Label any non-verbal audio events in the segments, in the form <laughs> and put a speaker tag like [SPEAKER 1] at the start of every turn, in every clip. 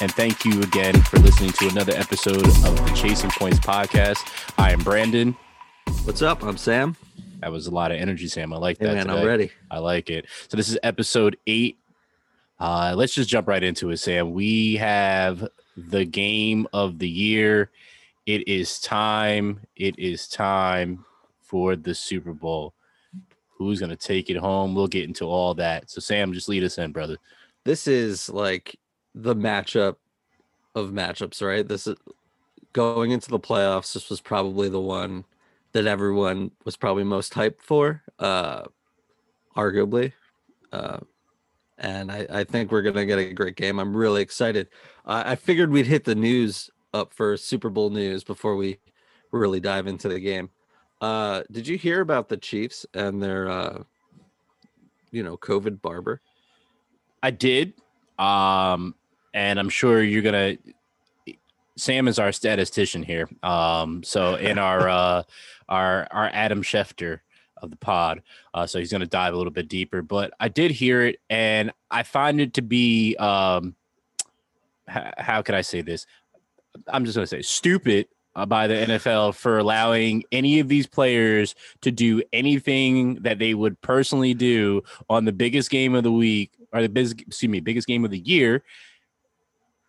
[SPEAKER 1] And thank you again for listening to another episode of the Chasing Points podcast. I am Brandon.
[SPEAKER 2] What's up? I'm Sam.
[SPEAKER 1] That was a lot of energy, Sam. I like
[SPEAKER 2] Hey
[SPEAKER 1] that.
[SPEAKER 2] man,
[SPEAKER 1] today.
[SPEAKER 2] I'm ready.
[SPEAKER 1] I like it. So this is episode eight. Uh, let's just jump right into it, Sam. We have the game of the year. It is time. It is time for the Super Bowl. Who's gonna take it home? We'll get into all that. So Sam, just lead us in, brother.
[SPEAKER 2] This is like the matchup of matchups, right? This is going into the playoffs. This was probably the one that everyone was probably most hyped for, uh, arguably. Uh, and I, I think we're gonna get a great game. I'm really excited. I figured we'd hit the news up for Super Bowl news before we really dive into the game. Uh, did you hear about the Chiefs and their, uh, you know, COVID barber?
[SPEAKER 1] I did. Um, and I'm sure you're gonna Sam is our statistician here. Um, so <laughs> in our uh our our Adam Schefter of the pod. Uh, so he's gonna dive a little bit deeper. But I did hear it and I find it to be um h- how can I say this? I'm just gonna say stupid uh, by the NFL for allowing any of these players to do anything that they would personally do on the biggest game of the week or the biggest excuse me biggest game of the year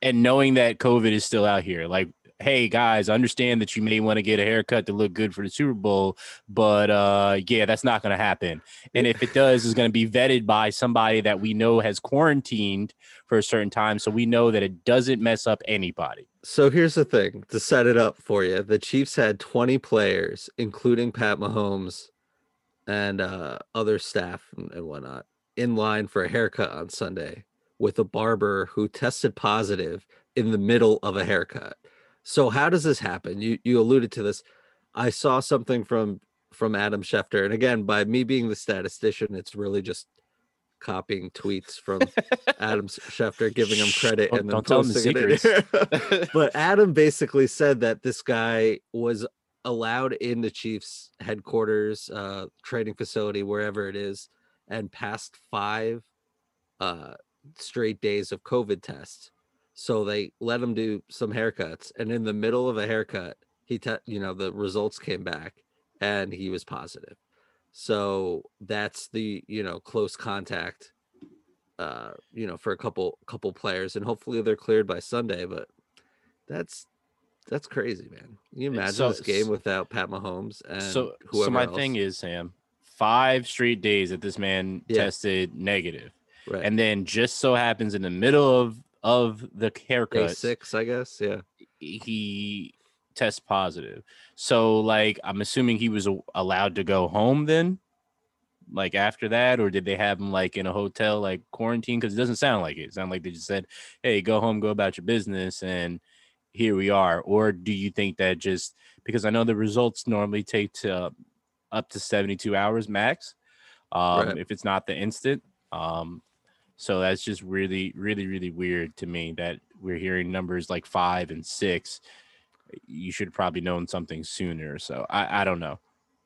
[SPEAKER 1] and knowing that covid is still out here like hey guys I understand that you may want to get a haircut to look good for the super bowl but uh yeah that's not going to happen. And if it does it's going to be vetted by somebody that we know has quarantined for a certain time so we know that it doesn't mess up anybody.
[SPEAKER 2] So here's the thing to set it up for you. The Chiefs had 20 players, including Pat Mahomes and uh, other staff and, and whatnot, in line for a haircut on Sunday with a barber who tested positive in the middle of a haircut. So how does this happen? You you alluded to this. I saw something from from Adam Schefter, and again, by me being the statistician, it's really just copying tweets from Adam Schefter, giving him credit,
[SPEAKER 1] don't-
[SPEAKER 2] and then
[SPEAKER 1] him the
[SPEAKER 2] posting it <laughs> but Adam basically said that this guy was allowed in the Chiefs headquarters, uh, training facility, wherever it is, and passed five uh, straight days of COVID tests. So they let him do some haircuts, and in the middle of a haircut, he, te- you know, the results came back, and he was positive. So that's the you know close contact, uh, you know, for a couple couple players, and hopefully they're cleared by Sunday. But that's that's crazy, man. Can you imagine
[SPEAKER 1] so-
[SPEAKER 2] this game without Pat Mahomes and
[SPEAKER 1] so
[SPEAKER 2] whoever
[SPEAKER 1] so my
[SPEAKER 2] else?
[SPEAKER 1] thing is sam five straight days that this man
[SPEAKER 2] Yeah.
[SPEAKER 1] tested negative
[SPEAKER 2] right.
[SPEAKER 1] and then just so happens in the middle of of the
[SPEAKER 2] day
[SPEAKER 1] haircut
[SPEAKER 2] six, I guess. Yeah,
[SPEAKER 1] he tests positive so like i'm assuming he was allowed to go home then like after that or did they have him like in a hotel like quarantine because it doesn't sound like it. it sounded like they just said hey go home go about your business and here we are or do you think that just because i know the results normally take to up to 72 hours max um
[SPEAKER 2] Right.
[SPEAKER 1] if it's not the instant um so that's just really really really weird to me that we're hearing numbers like five and six eh, you should probably known something sooner so i i don't know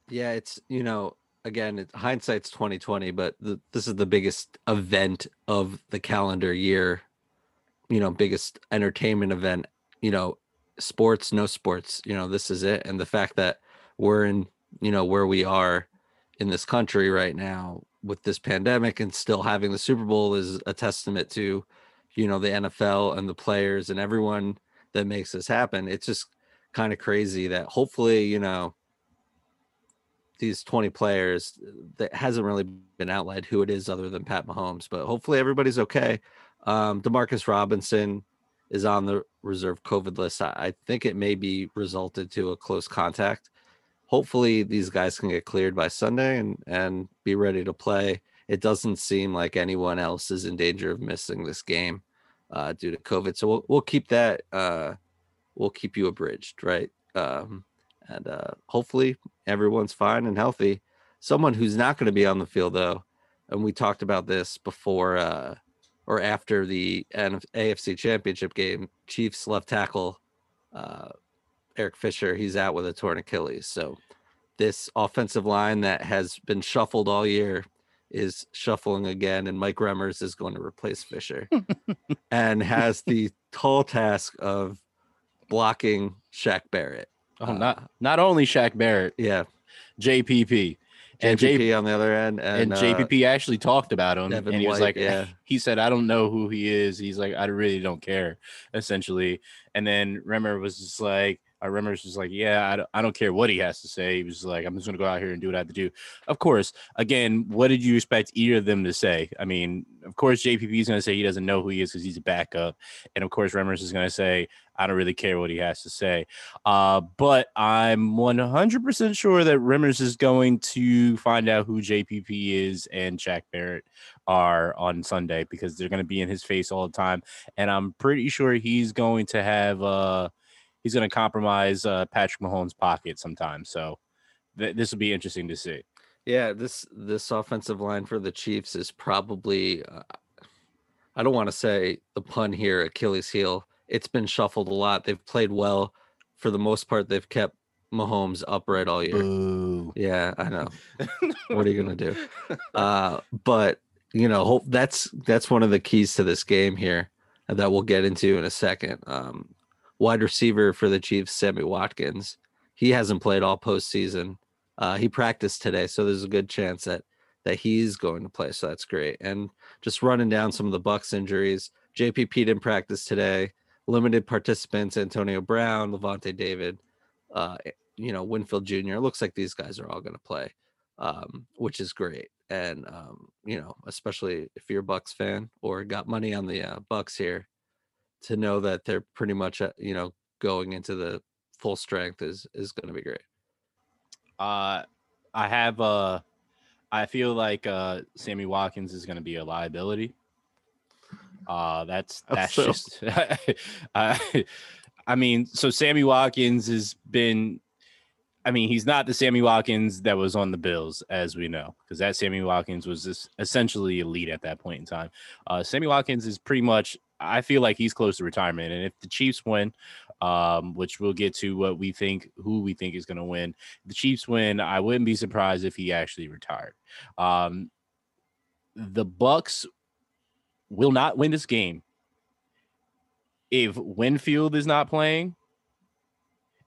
[SPEAKER 2] yeah. It's you know again, it, hindsight's twenty twenty, but the, this is the biggest event of the calendar year. You know, biggest entertainment event. You know, sports, no sports. You know, this is it, and the fact that we're in you know where we are in this country right now with this pandemic and still having the Super Bowl is a testament to you know the NFL and the players and everyone that makes this happen. It's just kind of crazy that hopefully you know these 20 players that hasn't really been outlined who it is other than Pat Mahomes, but hopefully everybody's okay. Um, Demarcus Robinson is on the reserve COVID list. I, I think it may be resulted to a close contact. Hopefully these guys can get cleared by Sunday and and be ready to play. It doesn't seem like anyone else is in danger of missing this game uh, due to COVID. So we'll we'll keep that uh, we'll keep you abridged, right? Um, and uh, hopefully everyone's fine and healthy. Someone who's not going to be on the field though, and we talked about this before uh, or after the AFC Championship game. Chiefs left tackle uh, Eric Fisher, he's out with a torn Achilles. So this offensive line that has been shuffled all year is shuffling again, and Mike Remmers is going to replace Fisher, <laughs> and has the tall task of blocking Shaq Barrett.
[SPEAKER 1] Oh, not not only Shaq Barrett,
[SPEAKER 2] Yeah,
[SPEAKER 1] JPP. And
[SPEAKER 2] JPP
[SPEAKER 1] J-
[SPEAKER 2] on the other end,
[SPEAKER 1] and,
[SPEAKER 2] and, uh,
[SPEAKER 1] JPP actually talked about him,
[SPEAKER 2] Devin
[SPEAKER 1] and he was like,
[SPEAKER 2] yeah. <laughs>
[SPEAKER 1] he said, "I don't know who he is." He's like, "I really don't care," essentially. And then Remmer was just like, I remember was just like, "Yeah, I don't, I don't care what he has to say." He was like, "I'm just gonna go out here and do what I have to do." Of course, again, what did you expect either of them to say? I mean, of course, JPP is gonna say he doesn't know who he is because he's a backup, and of course, Remmers is gonna say, "I don't really care what he has to say." Uh, but I'm 100% sure that Remmers is going to find out who JPP is and Shaq Barrett are on Sunday because they're going to be in his face all the time. And I'm pretty sure he's going to have, uh, he's going to compromise uh, Patrick Mahomes' pocket sometime. So th- this will be interesting to see.
[SPEAKER 2] Yeah, this this offensive line for the Chiefs is probably uh, I don't want to say the pun here Achilles heel. It's been shuffled a lot. They've played well for the most part. They've kept Mahomes upright all year.
[SPEAKER 1] Boo.
[SPEAKER 2] Yeah, I know. <laughs> what are you gonna do? Uh, but you know, hope that's that's one of the keys to this game here that we'll get into in a second. Um, wide receiver for the Chiefs, Sammy Watkins. He hasn't played all postseason. Uh, he practiced today, so there's a good chance that that he's going to play. So that's great. And just running down some of the Bucks injuries. JPP didn't practice today. Limited participants: Antonio Brown, Lavonte David, uh, you know Winfield Jr. It looks like these guys are all going to play, um, which is great. And um, you know, especially if you're a Bucks fan or got money on the uh, Bucks here, to know that they're pretty much uh, you know going into the full strength is is going to be great.
[SPEAKER 1] Uh, I have uh, I feel like uh, Sammy Watkins is going to be a liability. Uh, that's <laughs> that's
[SPEAKER 2] so?
[SPEAKER 1] just. <laughs> I, I mean, so Sammy Watkins has been. I mean, he's not the Sammy Watkins that was on the Bills, as we know, because that Sammy Watkins was just essentially elite at that point in time. Uh, Sammy Watkins is pretty much. I feel like he's close to retirement, and if the Chiefs win, um, which we'll get to what we think, who we think is going to win, the Chiefs win, I wouldn't be surprised if he actually retired. Um, the Bucks will not win this game if Winfield is not playing,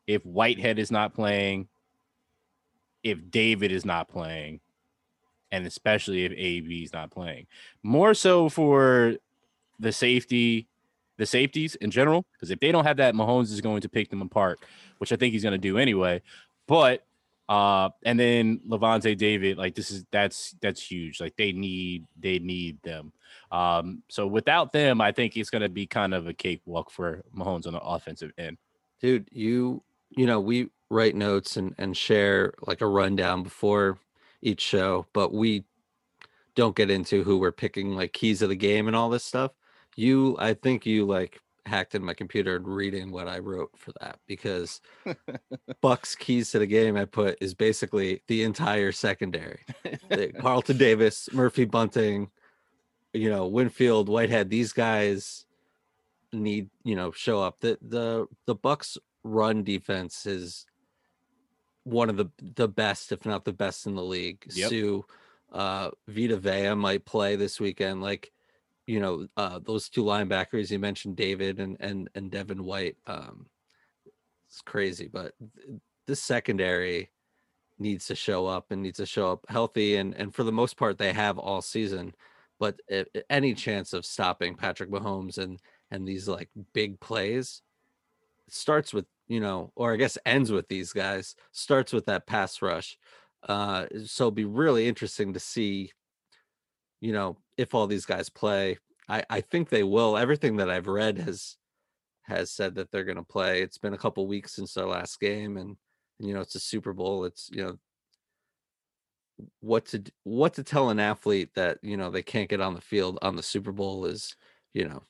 [SPEAKER 1] if Whitehead is not playing, if David is not playing, and especially if AB is not playing. More so for the safety, the safeties in general, because if they don't have that, Mahomes is going to pick them apart, which I think he's going to do anyway. But uh, and then Lavonte David, like this is that's that's huge. Like they need they need them. Um, so without them, I think it's gonna be kind of a cakewalk for Mahomes on the offensive end.
[SPEAKER 2] dude you you know we write notes and and share like a rundown before each show but we don't get into who we're picking like keys of the game and all this stuff you i think you like hacked in my computer and reading what i wrote for that because <laughs> bucks keys to the game i put is basically the entire secondary. <laughs> Carlton davis murphy bunting you know winfield whitehead these guys need you know show up. The the the bucks run defense is one of the the best if not the best in the league.
[SPEAKER 1] Yep.
[SPEAKER 2] sue uh vita vea might play this weekend. Like you know uh those two linebackers you mentioned david and and and devin white um it's crazy but th- this secondary needs to show up and needs to show up healthy and and for the most part they have all season but if, any chance of stopping patrick mahomes and and these like big plays starts with you know or i guess ends with these guys starts with that pass rush uh so be really interesting to see you know if all these guys play i i think they will. Everything that i've read has has said that they're going to play. It's been a couple weeks since their last game and, and you know it's a super bowl. It's you know what to what to tell an athlete that you know they can't get on the field on the super bowl is you know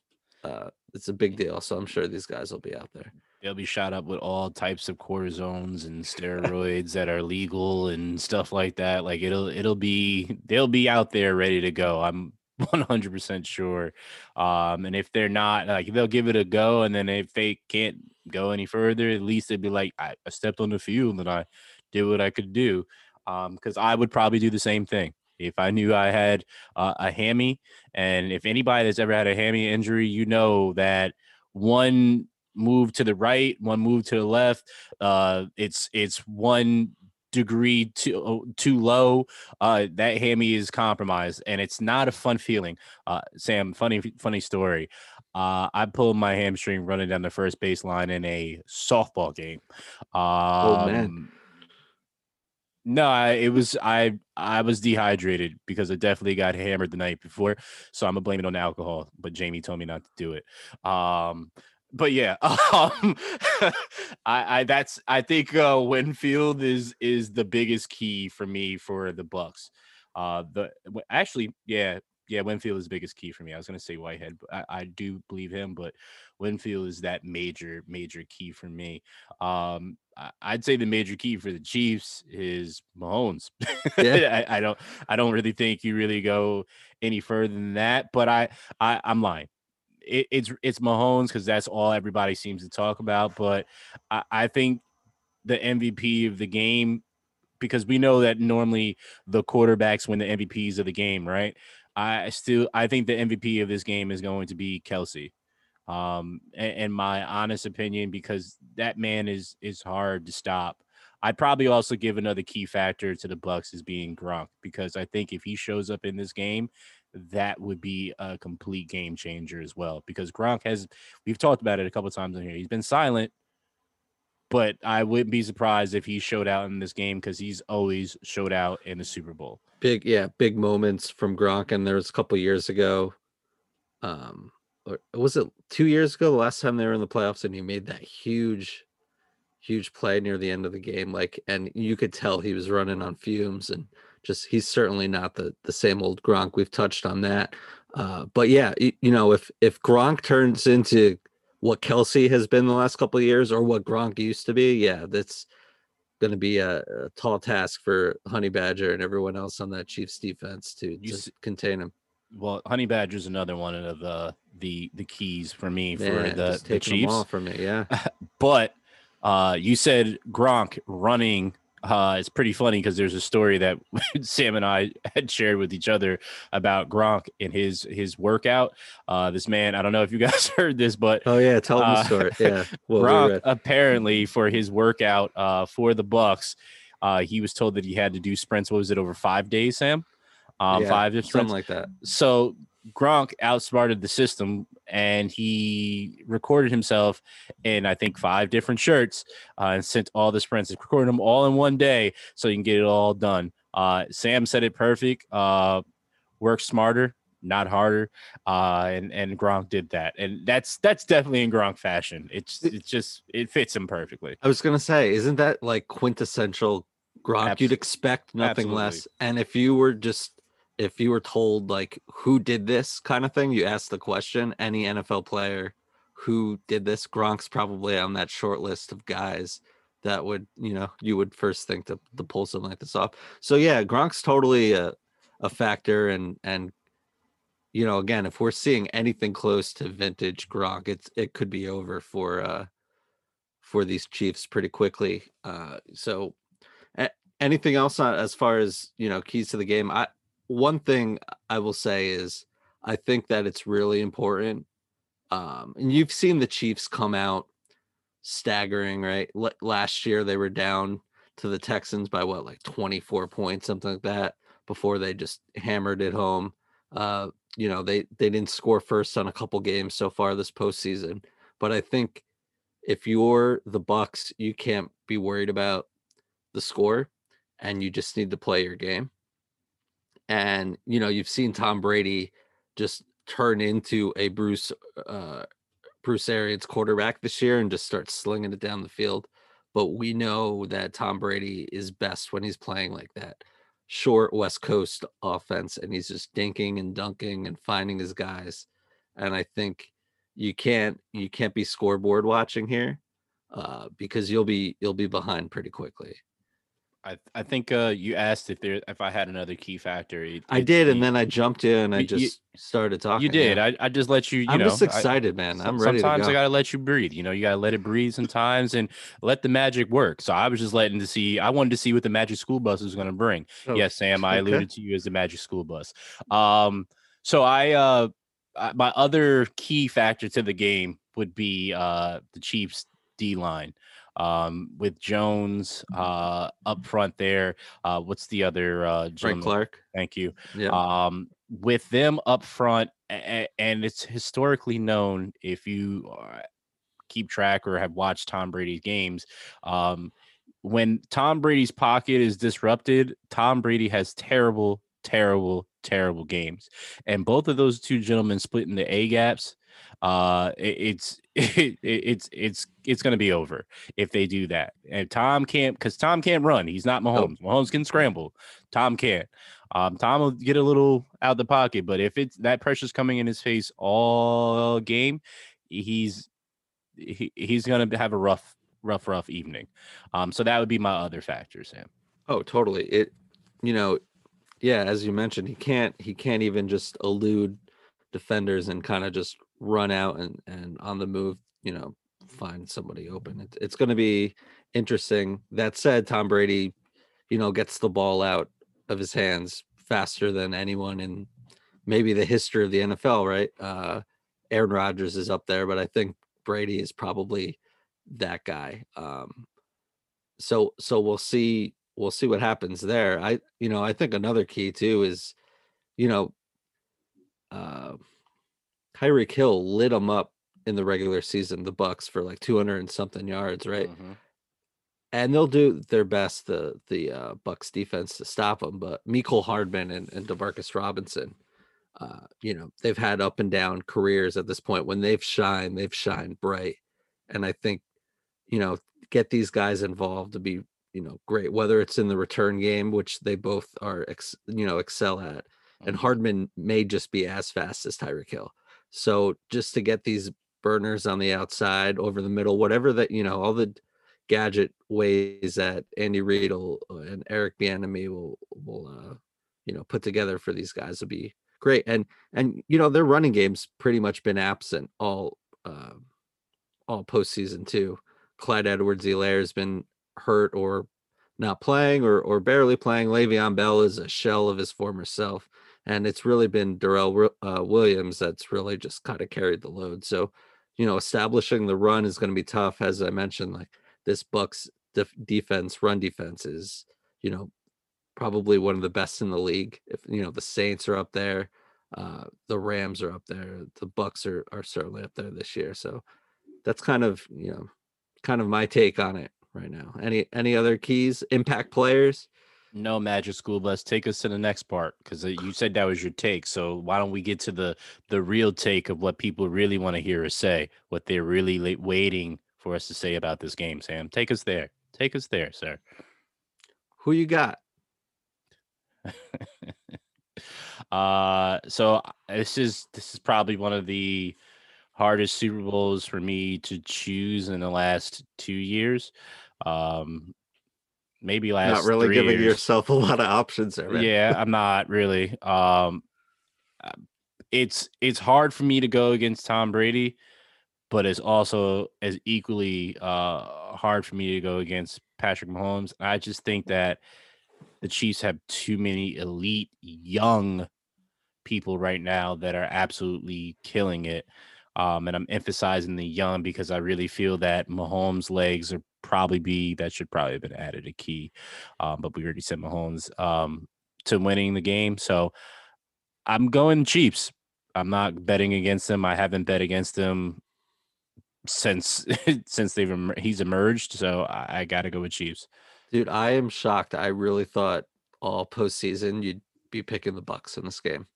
[SPEAKER 2] uh it's a big deal. So i'm sure these guys will be out there
[SPEAKER 1] They'll be shot up with all types of cortisones and steroids that are legal and stuff like that. Like it'll it'll be they'll be out there ready to go. I'm <laughs> 100% sure. Um, and if they're not, like they'll give it a go, and then if they can't go any further, at least they'd be like, I, I stepped on the field and I did what I could do. Um, because I would probably do the same thing if I knew I had uh, a hammy, and if anybody that's ever had a hammy injury, you know that one move to the right, one move to the left, uh, it's it's one degree too uh, too low, uh, that hammy is compromised, and it's not a fun feeling. Uh, Sam, funny funny story. Uh, I pulled my hamstring running down the first baseline in a softball game. Um,
[SPEAKER 2] oh man.
[SPEAKER 1] No, I, it was I I was dehydrated because I definitely got hammered the night before, so I'm gonna blame it on alcohol. But Jamie told me not to do it. Um, but yeah, <laughs> um, I, I that's I think uh, Winfield is is the biggest key for me for the Bucks. Uh, the actually, yeah, yeah, Winfield is the biggest key for me. I was gonna say Whitehead, but I, I do believe him, but Winfield is that major major key for me. Um, I'd say the major key for the Chiefs is Mahomes. <laughs> Yeah. I, I, don't I don't really think you really go any further than that. But I, I I'm lying. It, it's it's Mahomes because that's all everybody seems to talk about. But I, I think the MVP of the game because we know that normally the quarterbacks win the MVPs of the game, right? I still I think the MVP of this game is going to be Kelce. um and my honest opinion because that man is is hard to stop i'd probably also give another key factor to the bucks as being gronk because i think if he shows up in this game that would be a complete game changer as well because gronk has we've talked about it a couple times in here he's been silent but i wouldn't be surprised if he showed out in this game because he's always showed out in the super bowl
[SPEAKER 2] big yeah big moments from gronk and there was a couple years ago um or was it two years ago, the last time they were in the playoffs, and he made that huge, huge play near the end of the game. Like, and you could tell he was running on fumes, and just he's certainly not the the same old Gronk. We've touched on that, uh, but yeah, you, you know, if if Gronk turns into what Kelce has been the last couple of years, or what Gronk used to be, yeah, that's going to be a, a, tall task for Honey Badger and everyone else on that Chiefs defense to, to contain him
[SPEAKER 1] well, Honey Badger is another one of the the the keys for me for the, the Chiefs.
[SPEAKER 2] for me, yeah. <laughs>
[SPEAKER 1] but uh, you said Gronk running. Uh, it's pretty funny because there's a story that <laughs> Sam and I had shared with each other about Gronk and his his workout. Uh, this man, I don't know if you <laughs> guys heard this, but
[SPEAKER 2] oh yeah, tell uh, the story. Yeah, <laughs>
[SPEAKER 1] Gronk apparently for his workout uh, for the Bucks, uh, he was told that he had to do sprints. What was it over five days, Sam?
[SPEAKER 2] um, yeah, five different something like that.
[SPEAKER 1] So Gronk outsmarted the system and he recorded himself in I think five different shirts uh, and sent all the sprints. He recorded them all in one day so you can get it all done. Uh, Sam said it perfect. Uh, work smarter, not harder. Uh, and and Gronk did that, and that's that's definitely in Gronk fashion. It's it's just it fits him perfectly.
[SPEAKER 2] I was gonna say, isn't that like quintessential Gronk? You'd expect nothing absolutely. less. And if you were just if you were told like who did this kind of thing, you ask the question, any NFL player who did this, Gronk's probably on that short list of guys that would, you know, you would first think to, to pull something like this off. So yeah, Gronk's totally a, a factor and and you know, again, if we're seeing anything close to vintage Gronk, it's it could be over for uh for these Chiefs pretty quickly. Uh so a- anything else on, as far as you know keys to the game i one thing I will say is I think that it's really important. Um, and you've seen the Chiefs come out staggering, right? L- last year they were down to the Texans by what, like 24 points, something like that, before they just hammered it home. Uh, you know, they they didn't score first on a couple games so far this postseason. But I think if you're the Bucks, you can't be worried about the score and you just need to play your game. And you know, you've seen Tom Brady just turn into a Bruce uh, Bruce Arians quarterback this year and just start slinging it down the field. But we know that Tom Brady is best when he's playing like that short West Coast offense and he's just dinking and dunking and finding his guys. And I think you can't you can't be scoreboard watching here uh, because you'll be you'll be behind pretty quickly.
[SPEAKER 1] I I think uh, you asked if there if I had another key factor. It,
[SPEAKER 2] I did, and then I jumped in and I
[SPEAKER 1] You- you-
[SPEAKER 2] just started talking.
[SPEAKER 1] you did.
[SPEAKER 2] yeah.
[SPEAKER 1] I, I just let you. You
[SPEAKER 2] I'm
[SPEAKER 1] know,
[SPEAKER 2] just
[SPEAKER 1] I-
[SPEAKER 2] excited, man. I'm ready to
[SPEAKER 1] sometimes
[SPEAKER 2] go.
[SPEAKER 1] I gotta let you breathe. You know, you gotta let it breathe sometimes and let the magic work. So I was just letting to see. I wanted to see what the magic school bus was gonna bring.
[SPEAKER 2] Oh,
[SPEAKER 1] yes, Sam. I
[SPEAKER 2] okay.
[SPEAKER 1] alluded to you as the magic school bus. Um, so I uh, I- my other key factor to the game would be uh the Chiefs D line. Um, with Jones uh up front there. Uh, what's the other uh
[SPEAKER 2] Frank? Clark.
[SPEAKER 1] Thank you
[SPEAKER 2] Yeah.
[SPEAKER 1] um, with them up front, a- and it's historically known if you uh, keep track or have watched Tom Brady's games. Um, when Tom Brady's pocket is disrupted, Tom Brady has terrible, terrible, terrible games, and both of those two gentlemen split in the A gaps. Uh, it- it's <laughs> it, it's it's it's going to be over if they do that. And Tom can't because Tom can't run. He's not Mahomes. Mahomes can scramble. Tom can't. Um, Tom will get a little out the pocket, but if it's that pressure's coming in his face all game, he's he, he's gonna have a rough, rough, rough evening. Um, so that would be my other factor, Sam.
[SPEAKER 2] Oh, totally. It, you know, yeah, as you mentioned, he can't he can't even just elude defenders and kind of just run out and and on the move, you know, find somebody open. It, it's going to be interesting. That said, Tom Brady, you know, gets the ball out of his hands faster than anyone in maybe the history of the NFL, right? Uh Aaron Rodgers is up there, but I think Brady is probably that guy. Um so so we'll see we'll see what happens there. I you know, I think another key too is you know uh Tyreek Hill lit them up in the regular season, the Bucks for like 200 and something yards, right?
[SPEAKER 1] Mhm.
[SPEAKER 2] and they'll do their best the the uh, Bucks defense to stop them. But Mecole Hardman and, and Demarcus Robinson, uh, you know, they've had up and down careers at this point. When they've shined, they've shined bright, and I think, you know, get these guys involved to be you know great. Whether it's in the return game, which they both are, ex, you know, excel at, and
[SPEAKER 1] Mhm.
[SPEAKER 2] Hardman may just be as fast as Tyreek Hill. So just to get these burners on the outside, over the middle, whatever that you know, all the gadget ways that Andy Reid uh, and Eric Bieniemy will will uh, you know put together for these guys will be great. And and you know their running game's pretty much been absent all uh, all postseason too. Clyde Edwards-Helaire has been hurt or not playing or or barely playing. Le'Veon Bell is a shell of his former self, and it's really been Darrel uh, Williams that's really just kind of carried the load. So, you know, establishing the run is going to be tough, as I mentioned. Like this Bucks def- defense, run defense is, you know, probably one of the best in the league. If you know the Saints are up there, uh, the Rams are up there, the Bucks are are certainly up there this year. So that's kind of you know, kind of my take on it right now. Any any other keys? Impact players?
[SPEAKER 1] No magic school bus. Take us to the next part because you said that was your take. So why don't we get to the the real take of what people really want to hear us say, what they're really waiting for us to say about this game, Sam? Take us there. Take us there, sir.
[SPEAKER 2] Who you got? <laughs>
[SPEAKER 1] uh so this is this is probably one of the hardest super bowls for me to choose in the last two years um maybe last year.
[SPEAKER 2] Not really giving
[SPEAKER 1] years.
[SPEAKER 2] yourself a lot of options there. man.
[SPEAKER 1] yeah i'm not really um uh, it's it's hard for me to go against tom brady but it's also as equally uh hard for me to go against patrick mahomes i just think that the chiefs have too many elite young people right now that are absolutely killing it um and i'm emphasizing the young because i really feel that mahomes legs are probably be that should probably have been added a key um but we already said mahomes um to winning the game so i'm going chiefs i'm not betting against them i haven't bet against them since <laughs> since they've he's emerged so i, I gotta go with chiefs
[SPEAKER 2] Dude, I am shocked. I really thought all postseason you'd be picking the Bucks in this game.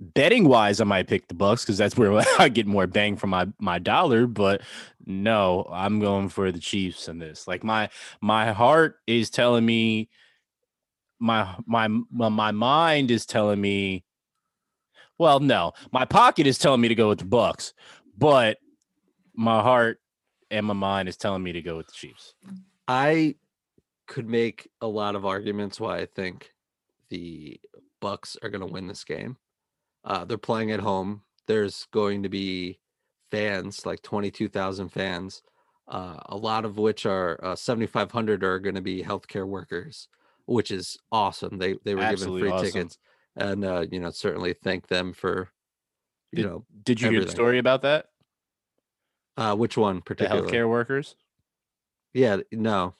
[SPEAKER 1] Betting wise, I might pick the Bucks because that's where <laughs> I get more bang for my my dollar. But no, I'm going for the Chiefs in this. Like my my heart is telling me, my my my, mind is telling me. Well, no, my pocket is telling me to go with the Bucks, but my heart and my mind is telling me to go with the Chiefs.
[SPEAKER 2] I could make a lot of arguments why I think the Bucks are going to win this game. Uh, they're playing at home. There's going to be fans, like 22,000 fans, uh, a lot of which are uh, 7,500 are going to be healthcare workers, which is awesome. They they were
[SPEAKER 1] Absolutely
[SPEAKER 2] given free
[SPEAKER 1] awesome.
[SPEAKER 2] tickets, and uh, you know certainly thank them for you know
[SPEAKER 1] Did you hear the story about that?
[SPEAKER 2] uh, which one
[SPEAKER 1] The
[SPEAKER 2] particularly.
[SPEAKER 1] healthcare workers.
[SPEAKER 2] Yeah, no.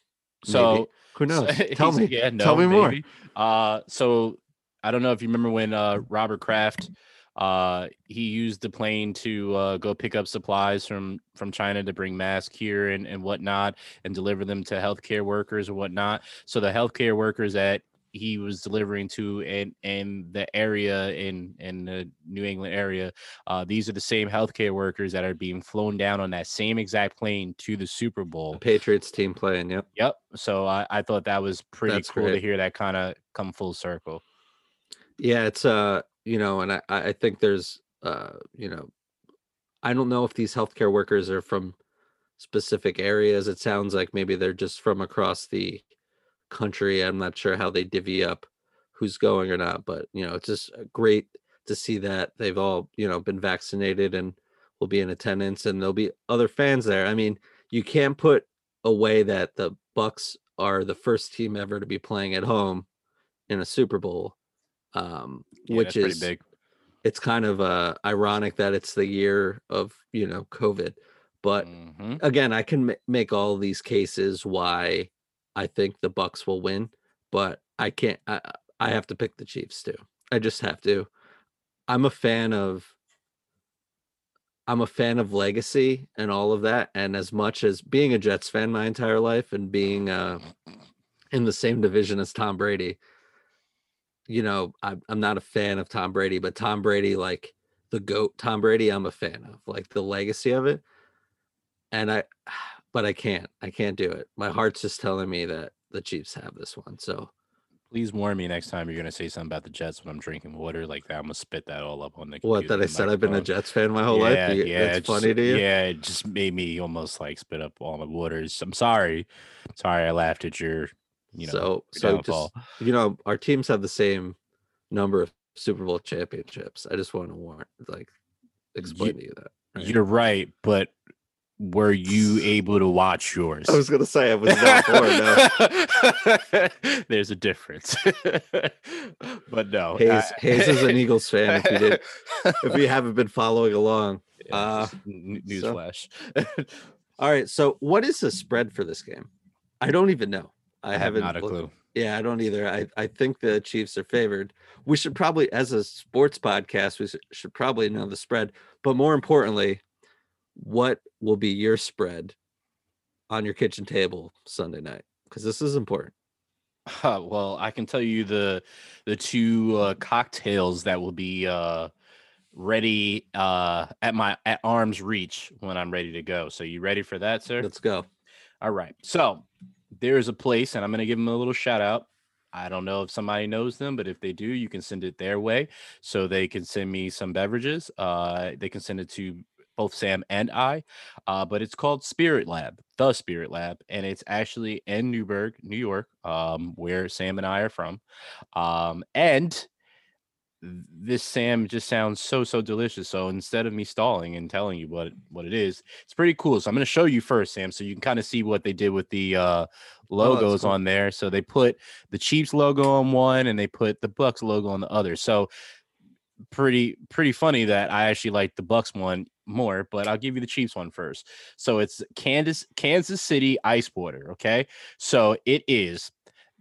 [SPEAKER 1] So
[SPEAKER 2] maybe. who knows?
[SPEAKER 1] So- <laughs>
[SPEAKER 2] Tell me.
[SPEAKER 1] Yeah, no,
[SPEAKER 2] Tell me more.
[SPEAKER 1] Uh, so I don't know if you remember when uh Robert Kraft, uh, he used the plane to uh, go pick up supplies from from China to bring masks here and and whatnot and deliver them to healthcare workers or whatnot. So the healthcare workers that he was delivering to in in the area in in the New England area, uh, these are the same healthcare workers that are being flown down on that same exact plane to the Super Bowl.
[SPEAKER 2] The Patriots team playing. Yep.
[SPEAKER 1] Yep. So I, I thought that was pretty
[SPEAKER 2] That's
[SPEAKER 1] cool to hear that kind of come full circle.
[SPEAKER 2] Yeah, it's uh, you know, and I I think there's uh, you know, I don't know if these healthcare workers are from specific areas. It sounds like maybe they're just from across the country. I'm not sure how they divvy up who's going or not, but you know, it's just uh, great to see that they've all, you know, been vaccinated and will be in attendance and there'll be other fans there. I mean, you can't put away that the Bucks are the first team ever to be playing at home in a Super Bowl. Um,
[SPEAKER 1] Yeah,
[SPEAKER 2] which is
[SPEAKER 1] pretty big.
[SPEAKER 2] it's kind of uh ironic that it's the year of you know covid but
[SPEAKER 1] Mhm.
[SPEAKER 2] again i can ma- make all these cases why i think the bucks will win but i can't i i have to pick the chiefs too i just have to i'm a fan of i'm a fan of legacy and all of that and as much as being a jets fan my entire life and being uh in the same division as tom brady you know, I'm I'm not a fan of Tom Brady, but Tom Brady, like the goat Tom Brady, I'm a fan of, like the legacy of it. And I, <sighs> but I can't, I can't do it. My heart's just telling me that the Chiefs have this one. So
[SPEAKER 1] Please warn me next time you're gonna say something about the Jets when I'm drinking water like that. I'm gonna spit that all up on the
[SPEAKER 2] what that I said I've been a. Jets fan my whole
[SPEAKER 1] yeah,
[SPEAKER 2] life. You-
[SPEAKER 1] Yeah,
[SPEAKER 2] That's
[SPEAKER 1] it just-
[SPEAKER 2] funny to you.
[SPEAKER 1] Yeah, it just made me almost like spit up all my waters. I'm sorry. Sorry, I laughed at your, you know,
[SPEAKER 2] so so
[SPEAKER 1] downfall.
[SPEAKER 2] just you know, our teams have the same number of Super Bowl championships. I just want to warn like explain to you that. right?
[SPEAKER 1] You're right, but were you <laughs> able to watch yours?
[SPEAKER 2] I was gonna say I was not born. No. <laughs>
[SPEAKER 1] There's a difference. <laughs> but no.
[SPEAKER 2] Hayes,
[SPEAKER 1] I-
[SPEAKER 2] Hayes is an Eagles fan. If you did, if you haven't been following along.
[SPEAKER 1] Yeah,
[SPEAKER 2] Uh,
[SPEAKER 1] just n-
[SPEAKER 2] so-
[SPEAKER 1] newsflash.
[SPEAKER 2] All right. So what is the spread for this game? I don't even know. I,
[SPEAKER 1] I have
[SPEAKER 2] haven't
[SPEAKER 1] not a
[SPEAKER 2] looked-
[SPEAKER 1] clue.
[SPEAKER 2] Yeah, I don't either. I, I think the Chiefs are favored. We should probably, as a sports podcast, we should, probably know the spread. But more importantly, what will be your spread on your kitchen table Sunday night? Because this is important.
[SPEAKER 1] Huh, well, I can tell you the the two uh, cocktails that will be uh, ready uh, at my at arm's reach when I'm ready to go. So you ready for that, sir?
[SPEAKER 2] Let's go.
[SPEAKER 1] All right. So there's a place, and I'm going to give them a little shout out. I don't know if somebody knows them, but if they do, you can send it their way. So they can send me some beverages. Uh, they can send it to both Sam and I. Uh, but it's called Spirit Lab, the Spirit Lab, and it's actually in Newburgh, New York, um, where Sam and I are from. Um, and this Sam just sounds so so delicious. So instead of me stalling and telling you what what it is, it's pretty cool. So I'm going to show you first, Sam, so you can kind of see what they did with the uh, logos
[SPEAKER 2] cool.
[SPEAKER 1] on there. So they put the Chiefs logo on one, and they put the Bucks logo on the other. So pretty pretty funny that I actually like the Bucks one more, but I'll give you the Chiefs one first. So it's Kansas Kansas City Ice Water. Okay, so it is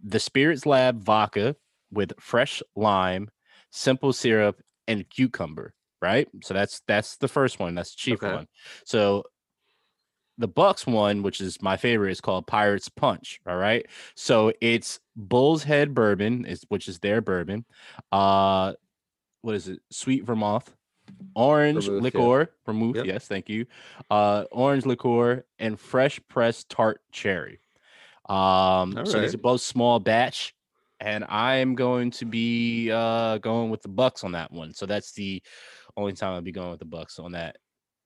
[SPEAKER 1] the Spirits Lab vodka with fresh lime, simple syrup, and cucumber. Right. So that's that's the first one. That's the chief
[SPEAKER 2] Okay.
[SPEAKER 1] one. So the Bucks one, which is my favorite, is called Pirates Punch. All right. So it's Bull's Head Bourbon, is which is their bourbon. Uh what is it? Sweet Vermouth, orange
[SPEAKER 2] Vermouth, yeah.
[SPEAKER 1] liqueur, vermouth.
[SPEAKER 2] Yep.
[SPEAKER 1] Yes, thank you. Uh, orange liqueur and fresh pressed tart cherry. Um,
[SPEAKER 2] All
[SPEAKER 1] so these are both small batch, and I am going to be uh going with the Bucks on that one. So that's the only time I'll be going with the Bucks on that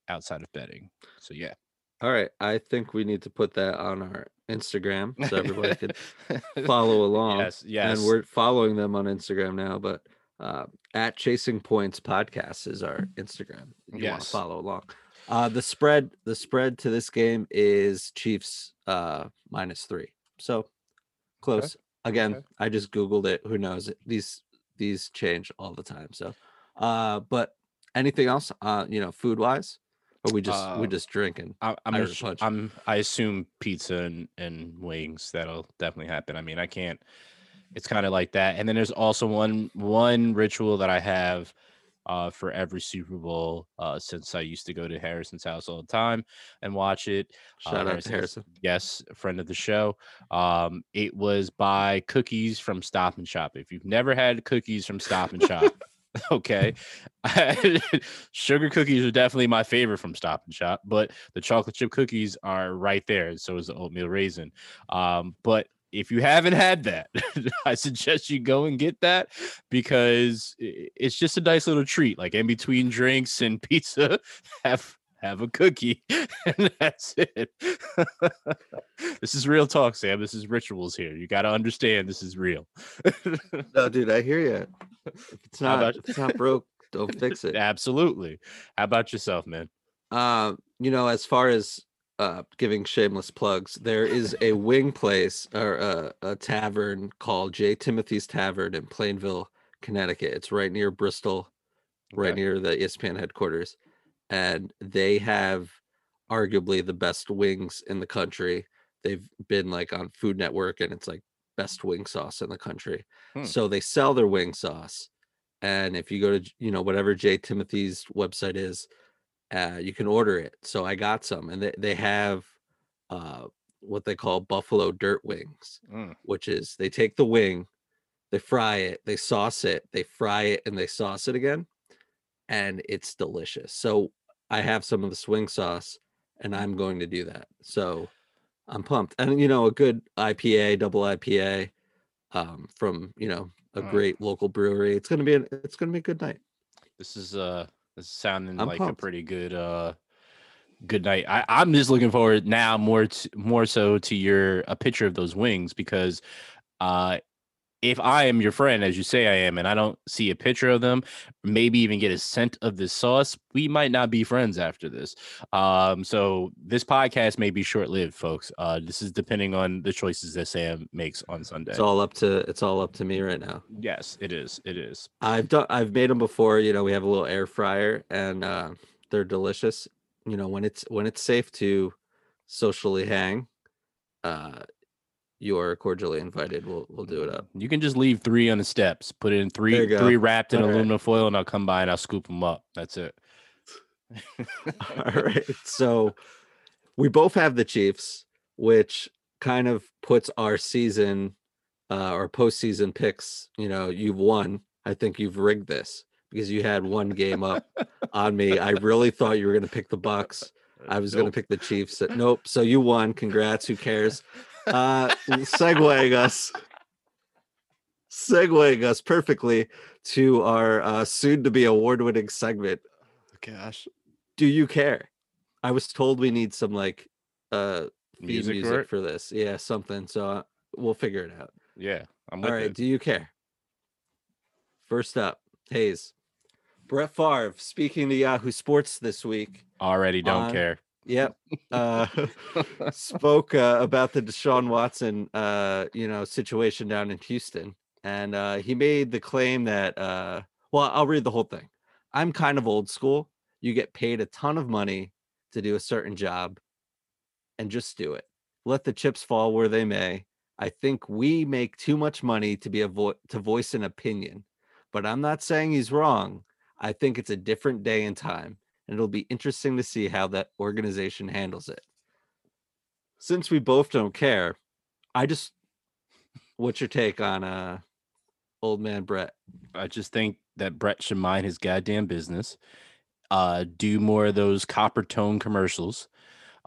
[SPEAKER 1] outside of betting. So yeah,
[SPEAKER 2] All right. I think we need to put that on our Instagram, <laughs> so everybody could follow along.
[SPEAKER 1] Yes, yes.
[SPEAKER 2] And we're following them on Instagram now, but uh, at Chasing Points Podcast is our Instagram. If you want to
[SPEAKER 1] Yes.
[SPEAKER 2] follow along. Uh, the spread, the spread to this game is Chiefs uh, minus three. So close. Again,
[SPEAKER 1] okay.
[SPEAKER 2] I just googled it. Who knows? These these change all the time. So, uh, but anything else? Uh, you know, food wise, or we just we
[SPEAKER 1] Um,
[SPEAKER 2] just drinking.
[SPEAKER 1] I,
[SPEAKER 2] Irish punch.
[SPEAKER 1] I'm, I assume pizza and, and wings. That'll definitely happen. I mean, I can't. It's kind of like that. And then there's also one one ritual that I have uh, for every Super Bowl uh, since I used to go to Harrison's house all the time and watch it. Uh,
[SPEAKER 2] Shout out to Harrison.
[SPEAKER 1] Yes, a friend of the show. Um, it was by cookies from Stop and Shop. If you've never had cookies from Stop and Shop, <laughs> <laughs> okay, <laughs> sugar cookies are definitely my favorite from Stop and Shop, but the chocolate chip cookies are right there, and so is the oatmeal raisin. Um, but if you haven't had that, <laughs> I suggest you go and get that because it's just a nice little treat. Like in between drinks and <laughs> pizza, have have a cookie, <laughs> and that's it. this is real talk, Sam. This is rituals here. You got to understand this is real.
[SPEAKER 2] No, dude, I hear you. If it's not,
[SPEAKER 1] about-
[SPEAKER 2] if it's not broke, don't fix it.
[SPEAKER 1] Absolutely. How about yourself, man?
[SPEAKER 2] Um, you know, as far as uh giving shameless plugs, there is a <laughs> wing place or a, a tavern called J. Timothy's Tavern in Plainville, Connecticut. It's right near Bristol, right
[SPEAKER 1] Okay.
[SPEAKER 2] near the ESPN headquarters, and they have arguably the best wings in the country. They've been like on Food Network, and it's like best wing sauce in the country.
[SPEAKER 1] Hmm.
[SPEAKER 2] So they sell their wing sauce, and if you go to you know whatever J. Timothy's website is, uh, you can order it. So I got some, and they they have uh, what they call buffalo dirt wings,
[SPEAKER 1] Mm.
[SPEAKER 2] which is they take the wing, they fry it, they sauce it, they fry it, and they sauce it again, and it's delicious. So I have some of the swing sauce, and I'm going to do that. So I'm pumped, and you know, a good IPA, double IPA, um, from you know a
[SPEAKER 1] Mm.
[SPEAKER 2] great local brewery. It's gonna be an, it's gonna be a good night.
[SPEAKER 1] This is uh is sounding
[SPEAKER 2] I'm
[SPEAKER 1] like a pretty good uh good night. I, I'm just looking forward now more to, more so to your a picture of those wings because uh if I am your friend, as you say I am, and I don't see a picture of them, maybe even get a scent of this sauce, we might not be friends after this. Um, so this podcast may be short lived, folks. Uh, this is depending on the choices that Sam makes on Sunday.
[SPEAKER 2] It's all up to it's all up to me right now.
[SPEAKER 1] yes, it is. It is.
[SPEAKER 2] I've done I've made them before. You know, we have a little air fryer, and uh, they're delicious. You know, when it's when it's safe to socially hang, uh, you are cordially invited. We'll we'll do it up.
[SPEAKER 1] You can just leave three on the steps. Put it in three, three wrapped in
[SPEAKER 2] All right.
[SPEAKER 1] aluminum foil, and I'll come by and I'll scoop them up. That's it. <laughs>
[SPEAKER 2] All right. So we both have the Chiefs, which kind of puts our season, uh, our postseason picks. You know, you've won. I think you've rigged this because you had one game up <laughs> on me. I really thought you were going to pick the Bucks. I was going to pick the Chiefs. Uh, Nope. So you won. Congrats. Who cares? Uh, segueing us, segueing us perfectly to our uh, soon-to-be award-winning segment.
[SPEAKER 1] Gosh,
[SPEAKER 2] Do you care? I was told we need some like uh
[SPEAKER 1] music,
[SPEAKER 2] music,
[SPEAKER 1] for
[SPEAKER 2] this. Yeah, something. So uh, we'll figure it out.
[SPEAKER 1] Yeah, I'm with
[SPEAKER 2] All right.
[SPEAKER 1] it.
[SPEAKER 2] Do you care? First up, Hayes. Brett Favre speaking to Yahoo Sports this week.
[SPEAKER 1] Already don't
[SPEAKER 2] on-
[SPEAKER 1] care.
[SPEAKER 2] Yep. Uh, <laughs> spoke uh, about the Deshaun Watson, uh, you know, situation down in Houston, and uh, he made the claim that, uh, well, I'll read the whole thing. I'm kind of old school. You get paid a ton of money to do a certain job, and just do it. Let the chips fall where they may. I think we make too much money to be a vo- to voice an opinion, but I'm not saying he's wrong. I think it's a different day and time and it'll be interesting to see how that organization handles it. Since we both don't care, I just what's your take on uh old man Brett?
[SPEAKER 1] I just think that Brett should mind his goddamn business. Uh, do more of those Coppertone commercials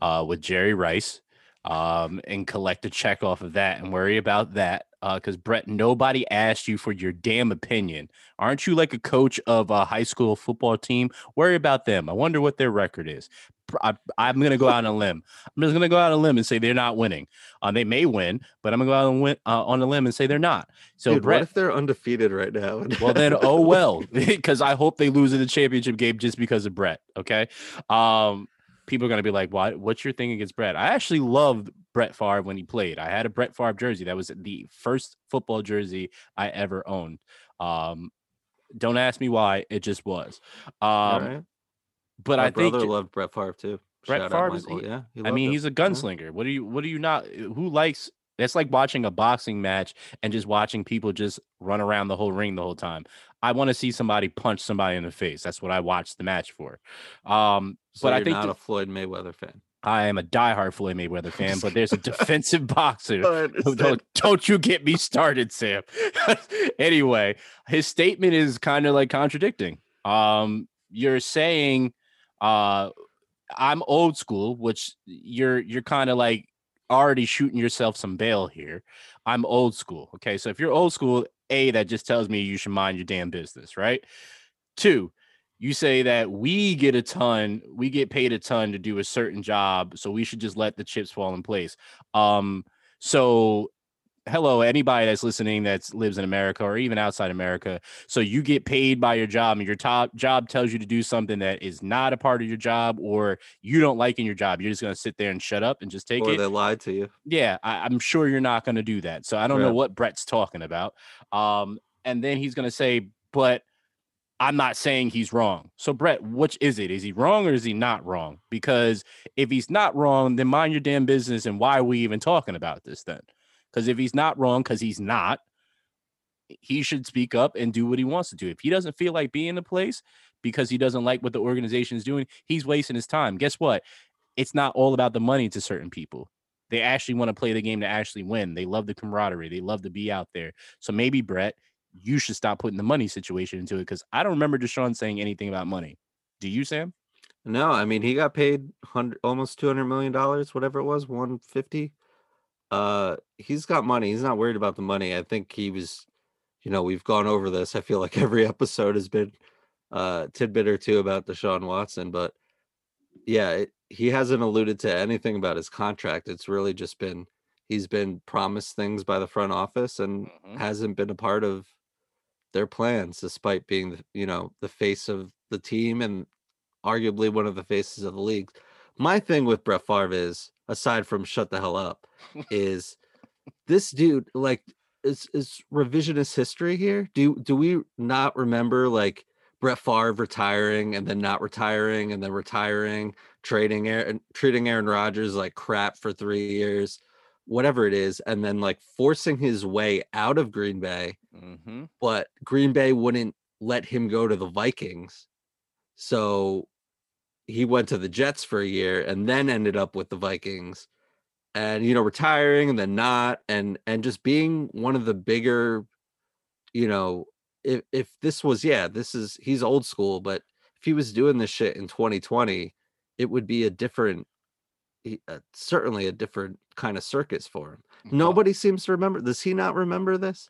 [SPEAKER 1] uh, with Jerry Rice um, and collect a check off of that and worry about that. Because uh, Brett, nobody asked you for your damn opinion. Aren't you like a coach of a high school football team? Worry about them. I wonder what their record is. I, am going to go out on a limb. I'm just going to go out on a limb and say they're not winning. Uh, they may win, but I'm going to go out and win, uh, on a limb and say they're not. So,
[SPEAKER 2] Dude,
[SPEAKER 1] Brett,
[SPEAKER 2] what if they're undefeated right now? <laughs>
[SPEAKER 1] well, then, oh well, <laughs> because I hope they lose in the championship game just because of Brett. Okay. Um, people are going to be like, "What? What's your thing against Brett?" I actually loved Brett Favre when he played. I had a Brett Favre jersey. That was the first football jersey I ever owned. Um, don't ask me why. It just was. Um, right. But
[SPEAKER 2] My
[SPEAKER 1] I think
[SPEAKER 2] brother loved Brett Favre too.
[SPEAKER 1] Brett
[SPEAKER 2] Shout
[SPEAKER 1] Favre,
[SPEAKER 2] Michael. yeah. he
[SPEAKER 1] I mean,
[SPEAKER 2] loved
[SPEAKER 1] he's a
[SPEAKER 2] him.
[SPEAKER 1] gunslinger. What do you? What do you not? Who likes? It's like watching a boxing match and just watching people just run around the whole ring the whole time. I want to see somebody punch somebody in the face. That's what I watched the match for. Um,
[SPEAKER 2] So
[SPEAKER 1] but I think
[SPEAKER 2] not
[SPEAKER 1] the-
[SPEAKER 2] a Floyd Mayweather fan.
[SPEAKER 1] I am a diehard Floyd Mayweather <laughs> fan, but there's a defensive <laughs> boxer. Don't, don't you get me started, Sam. <laughs> anyway, his statement is kind of like contradicting. Um, you're saying uh I'm old school, which you're you're kind of like already shooting yourself some bail here. I'm old school. Okay. So if you're old school, A, that just tells me you should mind your damn business, right? Two, you say that we get a ton, we get paid a ton to do a certain job, so we should just let the chips fall in place. Um, so hello, anybody that's listening that lives in America or even outside America. So you get paid by your job, and your top job tells you to do something that is not a part of your job, or you don't like in your job. You're just gonna sit there and shut up and just take
[SPEAKER 2] Or
[SPEAKER 1] it.
[SPEAKER 2] they lied to you.
[SPEAKER 1] Yeah, I, I'm sure you're not going to do that. So I don't know what Brett's talking about. Um, and then he's going to say, but I'm not saying he's wrong. So Brett, which is it? Is he wrong or is he not wrong? Because if he's not wrong, then mind your damn business. And why are we even talking about this then? Because if he's not wrong, because he's not, he should speak up and do what he wants to do. If he doesn't feel like being in the place because he doesn't like what the organization is doing, he's wasting his time. Guess what? It's not all about the money to certain people. They actually want to play the game to actually win. They love the camaraderie. They love to be out there. So maybe Brett, you should stop putting the money situation into it because I don't remember Deshaun saying anything about money. Do you, Sam?
[SPEAKER 2] No, I mean he got paid hundred almost two hundred million dollars, whatever it was, one fifty. Uh, he's got money. He's not worried about the money. I think he was, you know, we've gone over this. I feel like every <laughs> episode has been uh tidbit or two about Deshaun Watson, but yeah, it, he hasn't alluded to anything about his contract. It's really just been he's been promised things by the front office and
[SPEAKER 1] Mhm.
[SPEAKER 2] hasn't been a part of their plans, despite being the you know the face of the team and arguably one of the faces of the league. My thing with Brett Favre is, aside from shut the hell up, <laughs> is this dude like is is revisionist history here? Do do we not remember like Brett Favre retiring and then not retiring and then retiring, trading Aaron, treating Aaron Rodgers like crap for three years, whatever it is, and then like forcing his way out of Green Bay
[SPEAKER 1] Mm-hmm.
[SPEAKER 2] but Green Bay wouldn't let him go to the Vikings. So he went to the Jets for a year and then ended up with the Vikings and you know retiring and then not and and just being one of the bigger you know if if this was yeah this is he's old school but if he was doing this shit in 2020 it would be a different uh, certainly a different kind of circus for him nobody seems to remember does he not remember this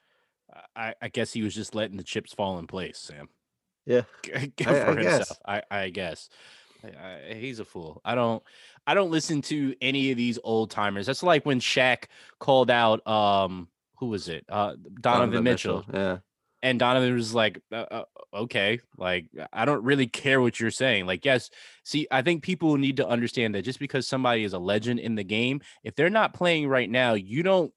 [SPEAKER 1] I, I guess he was just letting the chips fall in place, Sam.
[SPEAKER 2] yeah <laughs> I-
[SPEAKER 1] for
[SPEAKER 2] I guess.
[SPEAKER 1] himself. I, I guess. I, he's a fool. I don't I don't listen to any of these old timers. That's like when Shaq called out um who was it? Uh Donovan, Mitchell.
[SPEAKER 2] Yeah.
[SPEAKER 1] And Donovan was like, uh, uh, okay, like I don't really care what you're saying. Like, yes, see, I think people need to understand that just because somebody is a legend in the game, if they're not playing right now, you don't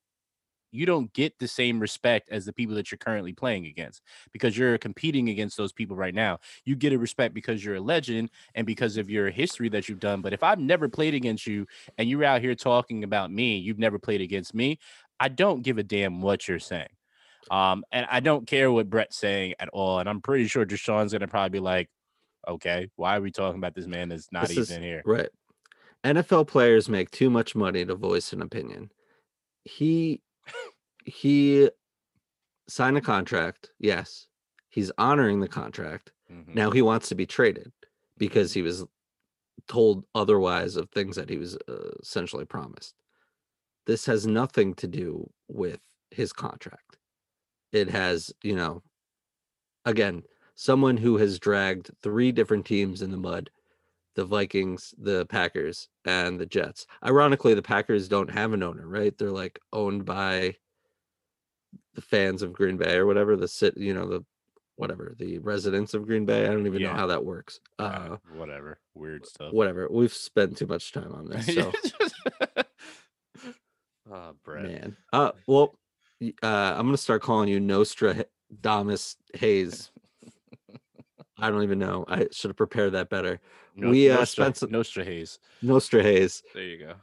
[SPEAKER 1] you don't get the same respect as the people that you're currently playing against because you're competing against those people right now. You get a respect because you're a legend and because of your history that you've done. But if I've never played against you and you're out here talking about me, you've never played against me, I don't give a damn what you're saying. Um, and I don't care what Brett's saying at all. And I'm pretty sure Deshaun's gonna probably be like, okay, why are we talking about this man that's not
[SPEAKER 2] This
[SPEAKER 1] even
[SPEAKER 2] is-
[SPEAKER 1] here?
[SPEAKER 2] Right. NFL players make too much money to voice an opinion. He he signed a contract. Yes. He's honoring the contract.
[SPEAKER 1] Mhm.
[SPEAKER 2] Now he wants to be traded because he was told otherwise of things that he was uh, essentially promised. This has nothing to do with his contract. It has, you know, again, someone who has dragged three different teams in the mud the Vikings, the Packers, and the Jets. Ironically, the Packers don't have an owner, right? They're like owned by the fans of Green Bay or whatever, the sit, you know, the whatever, the residents of Green Bay. I don't even
[SPEAKER 1] Yeah.
[SPEAKER 2] know how that works.
[SPEAKER 1] Uh, whatever. Weird stuff.
[SPEAKER 2] whatever. We've spent too much time on this. So <laughs>
[SPEAKER 1] oh, Brett.
[SPEAKER 2] man. Uh well uh I'm gonna start calling you Nostra Damus Hayes. I don't even know. I should have prepared that better.
[SPEAKER 1] No,
[SPEAKER 2] We, uh,
[SPEAKER 1] Nostra,
[SPEAKER 2] spent some-
[SPEAKER 1] Nostra Hayes.
[SPEAKER 2] Nostra.
[SPEAKER 1] There you go.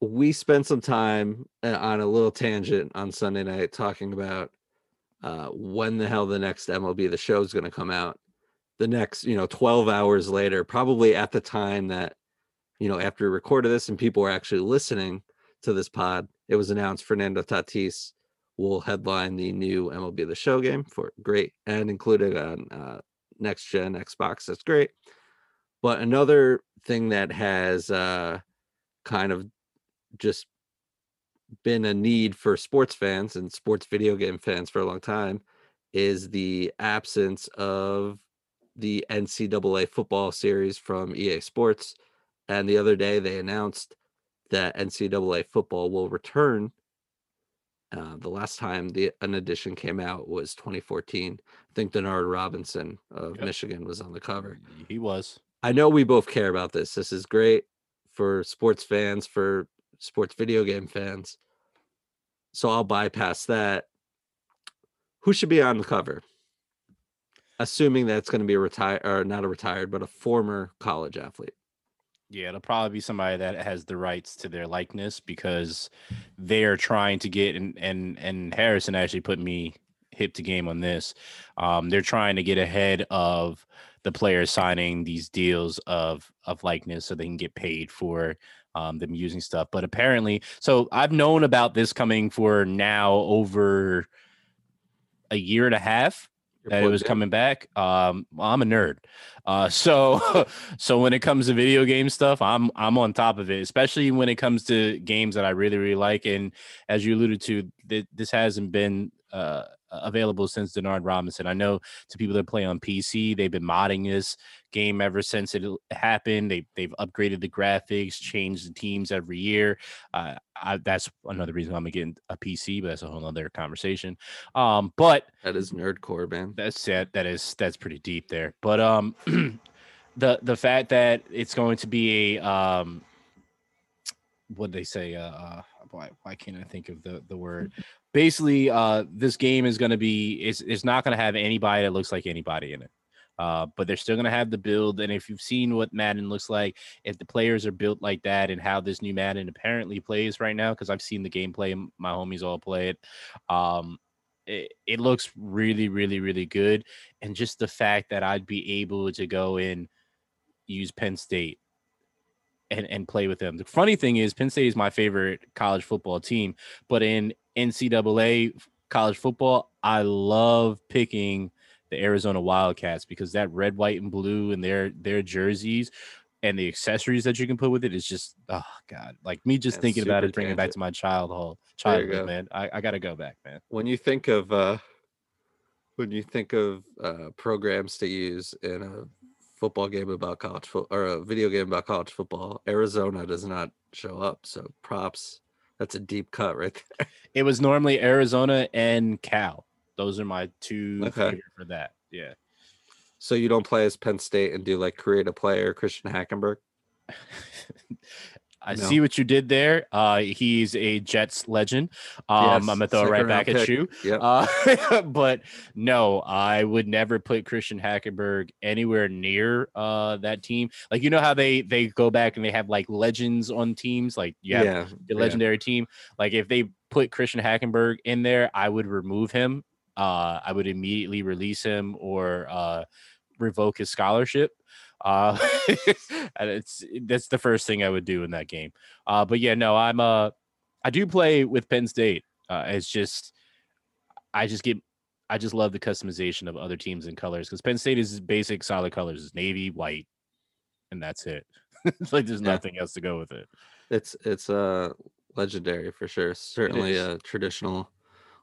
[SPEAKER 2] we spent some time uh, on a little tangent on Sunday night talking about uh, when the hell the next MLB the show is going to come out. The next, you know, 12 hours later, probably at the time that, you know, after we recorded this and people were actually listening to this pod, it was announced Fernando Tatis will headline the new MLB the show game for great and included on uh, next gen Xbox. That's great. But another thing that has uh, kind of just been a need for sports fans and sports video game fans for a long time is the absence of the NCAA football series from EA Sports. And the other day they announced that NCAA football will return. Uh, the last time the an edition came out was 2014. I think Denard Robinson of
[SPEAKER 1] Yep.
[SPEAKER 2] Michigan was on the cover.
[SPEAKER 1] He was.
[SPEAKER 2] I know we both care about this. This is great for sports fans, for sports video game fans. So I'll bypass that. Who should be on the cover? Assuming that it's going to be a retired or not a retired, but a former college athlete.
[SPEAKER 1] Yeah, it'll probably be somebody that has the rights to their likeness because they're trying to get and and and Harrison actually put me hip to game on this. Um, they're trying to get ahead of the players signing these deals of of likeness so they can get paid for um, them using stuff. But apparently, so I've known about this coming for now over a year and a half that it was
[SPEAKER 2] in.
[SPEAKER 1] coming back. Um, I'm a nerd, uh, so <laughs> so when it comes to video game stuff, I'm I'm on top of it, especially when it comes to games that I really really like. And as you alluded to, th- this hasn't been uh, available since Denard Robinson. I know to people that play on PC, they've been modding this game ever since it happened. They they've upgraded the graphics, changed the teams every year. Uh, I, that's another reason I'm gonna a PC, but that's a whole other conversation. Um, but
[SPEAKER 2] That is nerdcore, man.
[SPEAKER 1] that's it. That is that's pretty deep there. But um, <clears throat> the the fact that it's going to be a um, what they say? Uh, uh, why why can't I think of the the word? <laughs> Basically, uh, this game is going to be it's it's not going to have anybody that looks like anybody in it. Uh, but they're still going to have the build. And if you've seen what Madden looks like, if the players are built like that and how this new Madden apparently plays right now, because I've seen the gameplay, my homies all play it. Um, it, it looks really, really, really good. And just the fact that I'd be able to go in, use Penn State and, and play with them. The funny thing is, Penn State is my favorite college football team, but in NCAA college football, I love picking the Arizona Wildcats because that red, white, and blue and their their jerseys and the accessories that you can put with it is just oh god. Like me just
[SPEAKER 2] Yeah,
[SPEAKER 1] thinking about it, bringing it back to my childhood. Childhood, man. I, I gotta go back, man.
[SPEAKER 2] When you think of uh when you think of uh programs to use in a football game about college football or a video game about college football, Arizona does not show up. So props. That's a deep cut right <laughs> there.
[SPEAKER 1] It was normally Arizona and Cal. Those are my two
[SPEAKER 2] Okay.
[SPEAKER 1] for that. Yeah.
[SPEAKER 2] So you don't play as Penn State and do like create a player Christian Hackenberg? <laughs>
[SPEAKER 1] I
[SPEAKER 2] No.
[SPEAKER 1] see what you did there. Uh, he's a Jets legend. Um,
[SPEAKER 2] Yes,
[SPEAKER 1] I'm gonna throw it right back at you.
[SPEAKER 2] Yep.
[SPEAKER 1] Uh, <laughs> but no, I would never put Christian Hackenberg anywhere near uh that team. Like you know how they they go back and they have like legends on teams. Like you have
[SPEAKER 2] yeah.
[SPEAKER 1] the
[SPEAKER 2] yeah.
[SPEAKER 1] legendary team. Like if they put Christian Hackenberg in there, I would remove him. Uh, I would immediately release him or uh, revoke his scholarship. Uh, <laughs> and it's that's the first thing I would do in that game. Uh, but yeah, no, I'm uh, I do play with Penn State. Uh, it's just I just get I just love the customization of other teams and colors because Penn State is basic solid colors, is navy, white, and that's it. it's <laughs> like there's
[SPEAKER 2] Yeah.
[SPEAKER 1] nothing else to go with it.
[SPEAKER 2] It's it's uh legendary for sure. Certainly a traditional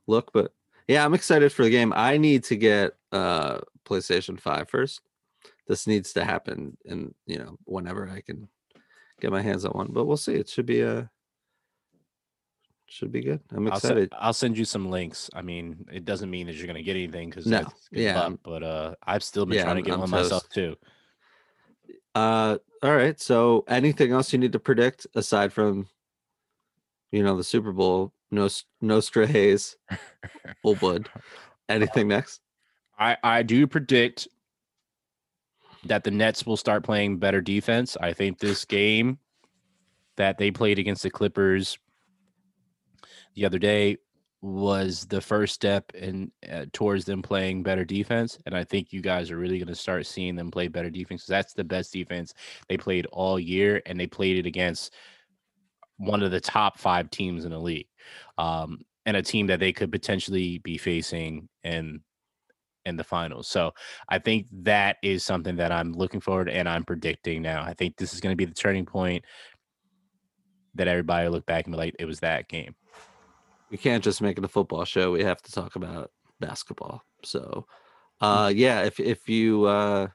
[SPEAKER 2] look. But yeah, I'm excited for the game. I need to get uh PlayStation 5 first. This needs to happen and you know, whenever I can get my hands on one. But we'll see. It should be a should be good. I'm
[SPEAKER 1] I'll,
[SPEAKER 2] excited.
[SPEAKER 1] se- I'll send you some links. I mean, it doesn't mean that you're gonna get anything because
[SPEAKER 2] No, yeah,
[SPEAKER 1] luck, but uh, I've still been
[SPEAKER 2] yeah,
[SPEAKER 1] trying to get
[SPEAKER 2] I'm
[SPEAKER 1] one myself too.
[SPEAKER 2] Uh, all right. So, anything else you need to predict aside from, you know, the Super Bowl? No, Nostra Hayes, Old <laughs> Blood. Anything next?
[SPEAKER 1] I I do predict that the Nets will start playing better defense. I think this game that they played against the Clippers the other day was the first step in uh, towards them playing better defense and I think you guys are really going to start seeing them play better defense that's the best defense they played all year and they played it against one of the top 5 teams in the league. Um and a team that they could potentially be facing in in the finals. So I think that is something that I'm looking forward and I'm predicting now. I think this is going to be the turning point that everybody will look back and be like, it was that game.
[SPEAKER 2] We can't just make it a football show. We have to talk about basketball. So, uh, yeah, if if you uh,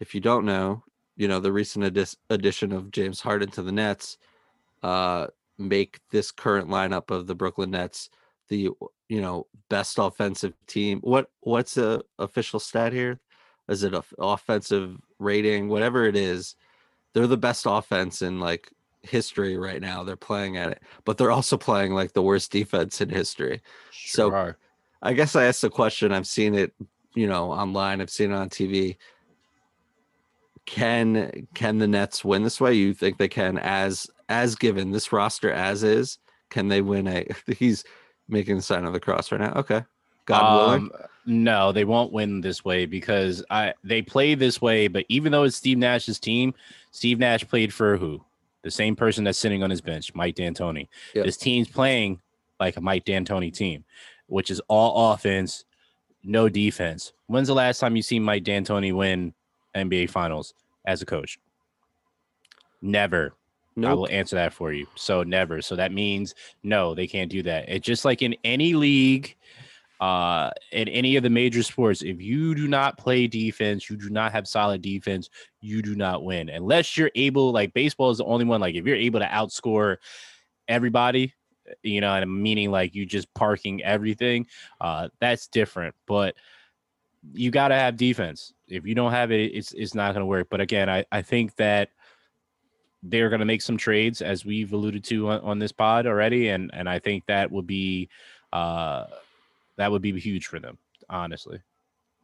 [SPEAKER 2] if you don't know, you know the recent addi- addition of James Harden to the Nets, uh, make this current lineup of the Brooklyn Nets the you know best offensive team. What what's the official stat here? Is it a offensive rating? Whatever it is, they're the best offense in like history right now. They're playing at it, but they're also playing like the worst defense in history. So-
[SPEAKER 1] Sure are.
[SPEAKER 2] I guess I asked the question. I've seen it, you know, online. I've seen it on TV. Can can the Nets win this way? You think they can as as given this roster as is? Can they win a? <laughs> He's making the sign of the cross right now. Okay, God willing.
[SPEAKER 1] Um, no, they won't win this way because I they play this way, but even though it's Steve Nash's team, Steve Nash played for who? The same person that's sitting on his bench, Mike D'Antoni.
[SPEAKER 2] Yep.
[SPEAKER 1] This team's playing like a Mike D'Antoni team, which is all offense, no defense. When's the last time you seen Mike D'Antoni win NBA Finals as a coach? Never. I will answer that for you. So never. So that means no, they can't do that. It's just like in any league, uh, in any of the major sports, if you do not play defense, you do not have solid defense, you do not win. Unless you're able, like baseball is the only one, like if you're able to outscore everybody, you know, and meaning like you just parking everything, uh, that's different. But you got to have defense. If you don't have it, it's it's not going to work. But again, I I think that they're going to make some trades as we've alluded to on, on this pod already, and and I think that would be uh that would be huge for them, honestly.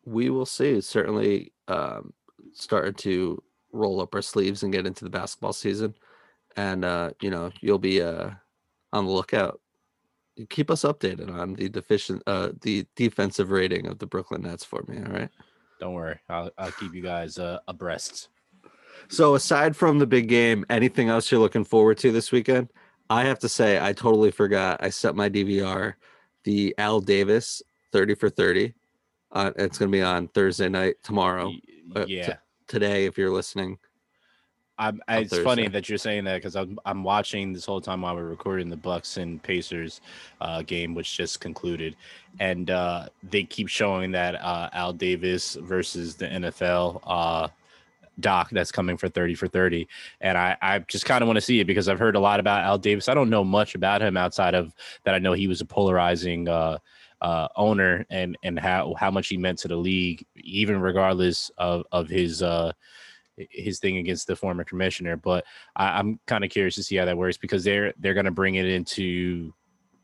[SPEAKER 2] we will see. It's certainly um, starting to roll up our sleeves and get into the basketball season, and uh, you know you'll be uh, on the lookout. Keep us updated on the deficient, uh, the defensive rating of the Brooklyn Nets for me. All right.
[SPEAKER 1] Don't worry, I'll I'll keep you guys uh, abreast.
[SPEAKER 2] So aside from the big game, anything else you're looking forward to this weekend? I have to say, I totally forgot. I set my DVR, the Al Davis 30 for 30. Uh, it's going to be on Thursday night tomorrow. Uh, t-
[SPEAKER 1] yeah,
[SPEAKER 2] Today, if you're listening.
[SPEAKER 1] I'm, it's funny that you're saying that because I'm I'm watching this whole time while we're recording the Bucks and Pacers uh, game, which just concluded, and uh, they keep showing that uh, Al Davis versus the NFL uh, doc that's coming for 30 for 30 and i i just kind of want to see it because i've heard a lot about al davis. I don't know much about him outside of that i know he was a polarizing uh uh owner and and how how much he meant to the league even regardless of of his uh his thing against the former commissioner. But I, i'm kind of curious to see how that works because they're they're going to bring it into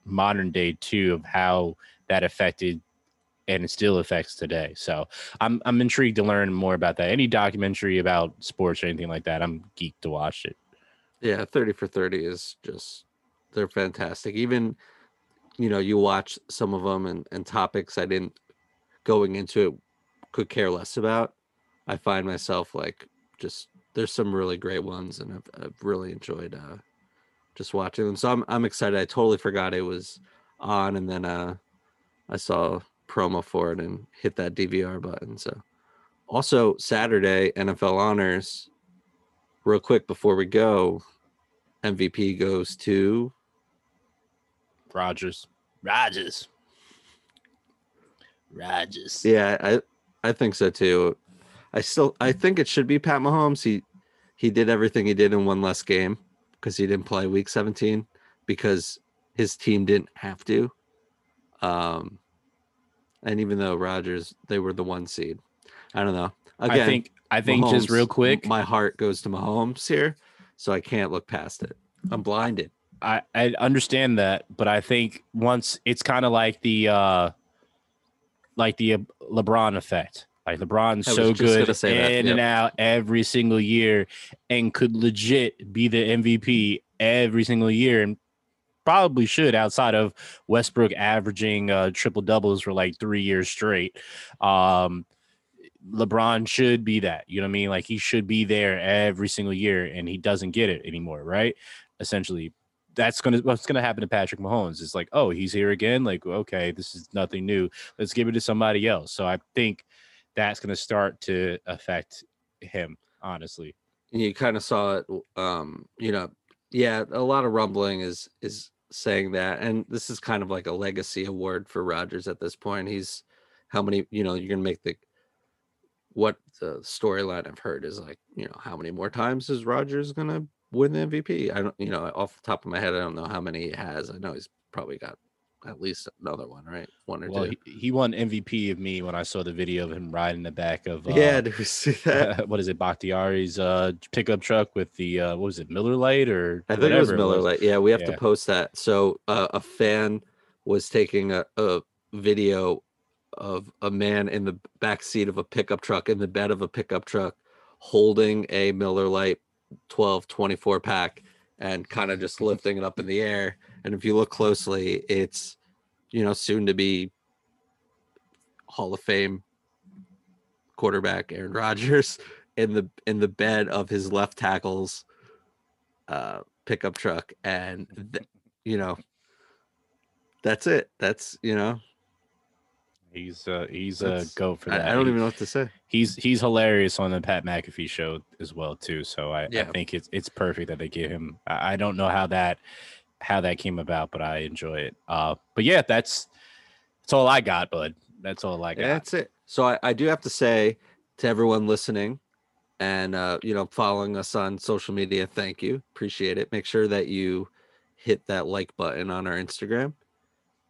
[SPEAKER 1] modern day too of how that affected and it still affects today. So I'm I'm intrigued to learn more about that. Any documentary about sports or anything like that, I'm geeked to watch it.
[SPEAKER 2] Yeah, 30 for 30 is just, they're fantastic. Even, you know, you watch some of them and, and topics I didn't going into it could care less about. I find myself like just, there's some really great ones and I've, I've really enjoyed uh, just watching them. So I'm, I'm excited. I totally forgot it was on and then uh, I saw promo for it and hit that DVR button. So also Saturday, NFL honors real quick before we go, MVP goes to
[SPEAKER 1] Rodgers. Rodgers. Rodgers.
[SPEAKER 2] Yeah, I I think so too. I still I think it should be Pat Mahomes. He he did everything he did in one less game because he didn't play week 17 because his team didn't have to. Um and even though Rodgers they were the one seed. I don't know. Again,
[SPEAKER 1] I think I think just real quick,
[SPEAKER 2] my heart goes to Mahomes here, so I can't look past it. I'm blinded.
[SPEAKER 1] I, I understand that, but I think once it's kind of like the uh like the LeBron effect. Like LeBron's so good in and out every single year and could legit be the MVP every single year and probably should outside of Westbrook averaging uh triple doubles for like 3 years straight. Um LeBron should be that. You know what I mean? Like he should be there every single year and he doesn't get it anymore, right? Essentially that's gonna what's gonna happen to Patrick Mahomes. It's like, oh, he's here again. Like, okay, this is nothing new. Let's give it to somebody else. So I think that's gonna start to affect him, honestly.
[SPEAKER 2] you kind of saw it um you know yeah a lot of rumbling is is saying that and this is kind of like a legacy award for Rodgers at this point he's how many you know you're gonna make the what the storyline I've heard is like you know how many more times is Rodgers gonna win the MVP I don't you know off the top of my head I don't know how many he has I know he's probably got at least another one right one or
[SPEAKER 1] Well,
[SPEAKER 2] two
[SPEAKER 1] he, he won MVP of me when I saw the video of him riding the back of uh,
[SPEAKER 2] yeah did we see that <laughs>
[SPEAKER 1] what is it, Bakhtiari's uh pickup truck with the uh what was it, Miller Lite or
[SPEAKER 2] I think it was Miller Lite. Yeah, we have
[SPEAKER 1] Yeah.
[SPEAKER 2] to post that. So uh, a fan was taking a, a video of a man in the back seat of a pickup truck in the bed of a pickup truck holding a Miller Lite 12 24 pack and kind of just lifting it up in the air. And if you look closely, it's you know soon to be Hall of Fame quarterback Aaron Rodgers <laughs> in the in the bed of his left tackle's uh pickup truck and th- you know that's it that's you know
[SPEAKER 1] He's uh he's a go for that.
[SPEAKER 2] I don't
[SPEAKER 1] He-
[SPEAKER 2] even know what to say
[SPEAKER 1] he's he's hilarious on the Pat McAfee show as well too. So I, I think it's it's perfect that they give him. I, I don't know how that how that came about, but I enjoy it. Uh, but yeah, that's that's all I got, bud. That's all I got.
[SPEAKER 2] yeah, that's it so I, I do have to say to everyone listening and uh you know following us on social media thank you appreciate it make sure that you hit that like button on our instagram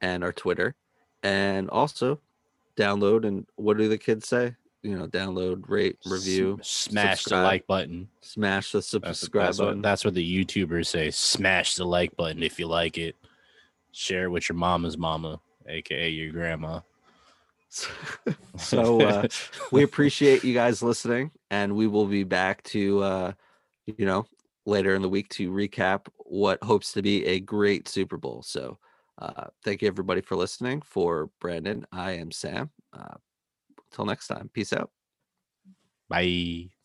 [SPEAKER 2] and our twitter and also download and what do the kids say you know download rate review
[SPEAKER 1] smash the like button.
[SPEAKER 2] smash the
[SPEAKER 1] That's,
[SPEAKER 2] subscribe
[SPEAKER 1] that's
[SPEAKER 2] button
[SPEAKER 1] what that's what the YouTubers say. Smash the like button if you like it. Share it with your mama's mama, aka your grandma. <laughs>
[SPEAKER 2] so uh, we appreciate you guys listening and we will be back to uh you know later in the week to recap what hopes to be a great super bowl so uh thank you everybody for listening. For brandon i am sam. Uh till next time peace out.
[SPEAKER 1] Bye.